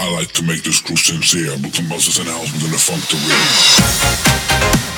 I like to make this crew sincere. but the muscles and the house, we're gonna the real.